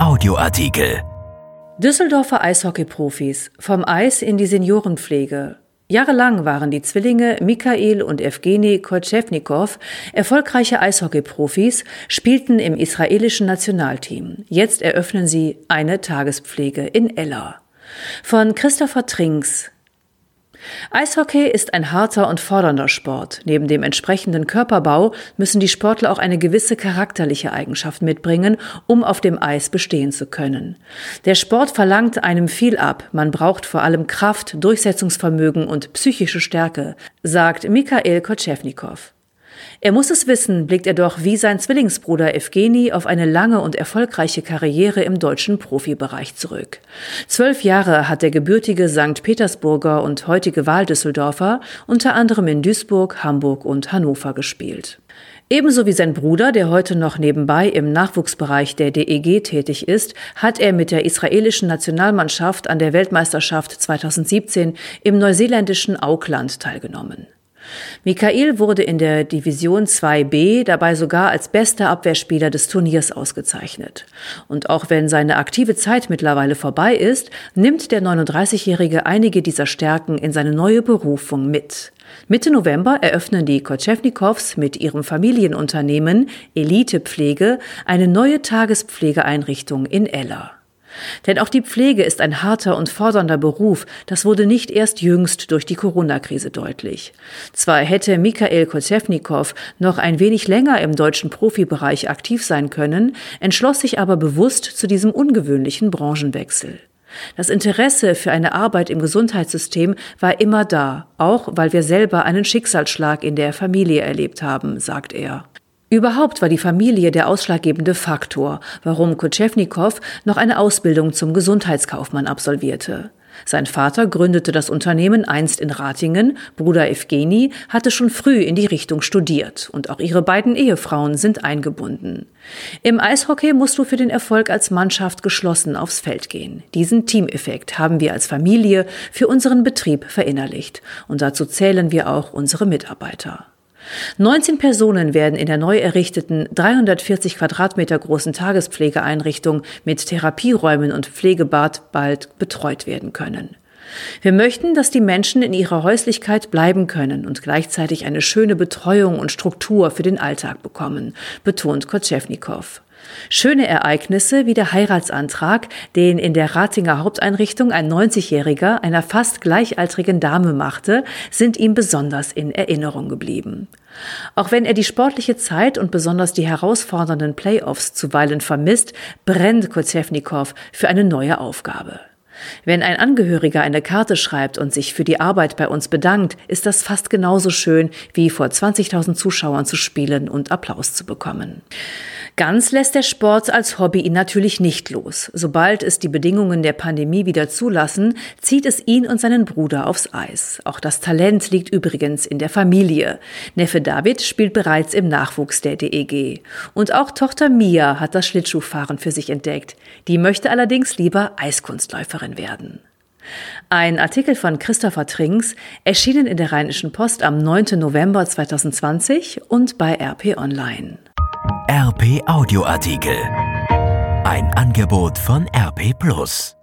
Audioartikel. Düsseldorfer Eishockey-Profis vom Eis in die Seniorenpflege. Jahrelang waren die Zwillinge Mikhail und Evgeny Kolchevnikow erfolgreiche Eishockey-Profis, spielten im israelischen Nationalteam. Jetzt eröffnen sie eine Tagespflege in Ella. Von Christopher Trinks, Eishockey ist ein harter und fordernder Sport. Neben dem entsprechenden Körperbau müssen die Sportler auch eine gewisse charakterliche Eigenschaft mitbringen, um auf dem Eis bestehen zu können. Der Sport verlangt einem viel ab. Man braucht vor allem Kraft, Durchsetzungsvermögen und psychische Stärke, sagt Mikhail Kotschewnikow. Er muss es wissen, blickt er doch wie sein Zwillingsbruder Evgeny auf eine lange und erfolgreiche Karriere im deutschen Profibereich zurück. Zwölf Jahre hat der gebürtige St. Petersburger und heutige Wahldüsseldorfer unter anderem in Duisburg, Hamburg und Hannover gespielt. Ebenso wie sein Bruder, der heute noch nebenbei im Nachwuchsbereich der DEG tätig ist, hat er mit der israelischen Nationalmannschaft an der Weltmeisterschaft 2017 im neuseeländischen Auckland teilgenommen. Michael wurde in der Division 2b dabei sogar als bester Abwehrspieler des Turniers ausgezeichnet. Und auch wenn seine aktive Zeit mittlerweile vorbei ist, nimmt der 39-Jährige einige dieser Stärken in seine neue Berufung mit. Mitte November eröffnen die Kotschewnikows mit ihrem Familienunternehmen Elite Pflege eine neue Tagespflegeeinrichtung in Ella. Denn auch die Pflege ist ein harter und fordernder Beruf. Das wurde nicht erst jüngst durch die Corona-Krise deutlich. Zwar hätte Mikhail Kotevnikow noch ein wenig länger im deutschen Profibereich aktiv sein können, entschloss sich aber bewusst zu diesem ungewöhnlichen Branchenwechsel. Das Interesse für eine Arbeit im Gesundheitssystem war immer da, auch weil wir selber einen Schicksalsschlag in der Familie erlebt haben, sagt er. Überhaupt war die Familie der ausschlaggebende Faktor, warum Kutschewnikow noch eine Ausbildung zum Gesundheitskaufmann absolvierte. Sein Vater gründete das Unternehmen einst in Ratingen, Bruder Evgeni hatte schon früh in die Richtung studiert und auch ihre beiden Ehefrauen sind eingebunden. Im Eishockey musst du für den Erfolg als Mannschaft geschlossen aufs Feld gehen. Diesen Teameffekt haben wir als Familie für unseren Betrieb verinnerlicht und dazu zählen wir auch unsere Mitarbeiter. 19 Personen werden in der neu errichteten 340 Quadratmeter großen Tagespflegeeinrichtung mit Therapieräumen und Pflegebad bald betreut werden können. Wir möchten, dass die Menschen in ihrer Häuslichkeit bleiben können und gleichzeitig eine schöne Betreuung und Struktur für den Alltag bekommen, betont Kotschewnikow. Schöne Ereignisse wie der Heiratsantrag, den in der Ratinger Haupteinrichtung ein 90-Jähriger einer fast gleichaltrigen Dame machte, sind ihm besonders in Erinnerung geblieben. Auch wenn er die sportliche Zeit und besonders die herausfordernden Playoffs zuweilen vermisst, brennt Kozewnikow für eine neue Aufgabe. Wenn ein Angehöriger eine Karte schreibt und sich für die Arbeit bei uns bedankt, ist das fast genauso schön, wie vor 20.000 Zuschauern zu spielen und Applaus zu bekommen. Ganz lässt der Sport als Hobby ihn natürlich nicht los. Sobald es die Bedingungen der Pandemie wieder zulassen, zieht es ihn und seinen Bruder aufs Eis. Auch das Talent liegt übrigens in der Familie. Neffe David spielt bereits im Nachwuchs der DEG. Und auch Tochter Mia hat das Schlittschuhfahren für sich entdeckt. Die möchte allerdings lieber Eiskunstläuferin werden. Ein Artikel von Christopher Trinks, erschienen in der Rheinischen Post am 9. November 2020 und bei RP Online. RP Audioartikel. Ein Angebot von RP Plus.